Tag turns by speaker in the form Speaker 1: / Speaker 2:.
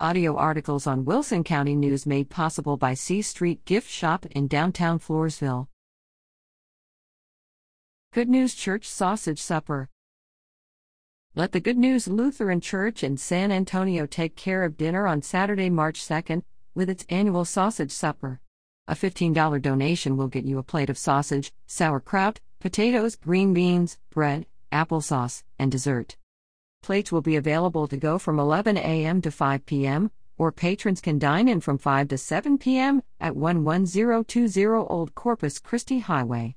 Speaker 1: Audio articles on Wilson County News made possible by C Street Gift Shop in downtown Floresville. Good News Church Sausage Supper. Let the Good News Lutheran Church in San Antonio take care of dinner on Saturday, March 2nd, with its annual sausage supper. A $15 donation will get you a plate of sausage, sauerkraut, potatoes, green beans, bread, applesauce, and dessert. Plates will be available to go from 11 a.m. to 5 p.m., or patrons can dine in from 5 to 7 p.m. at 11020 Old Corpus Christi Highway.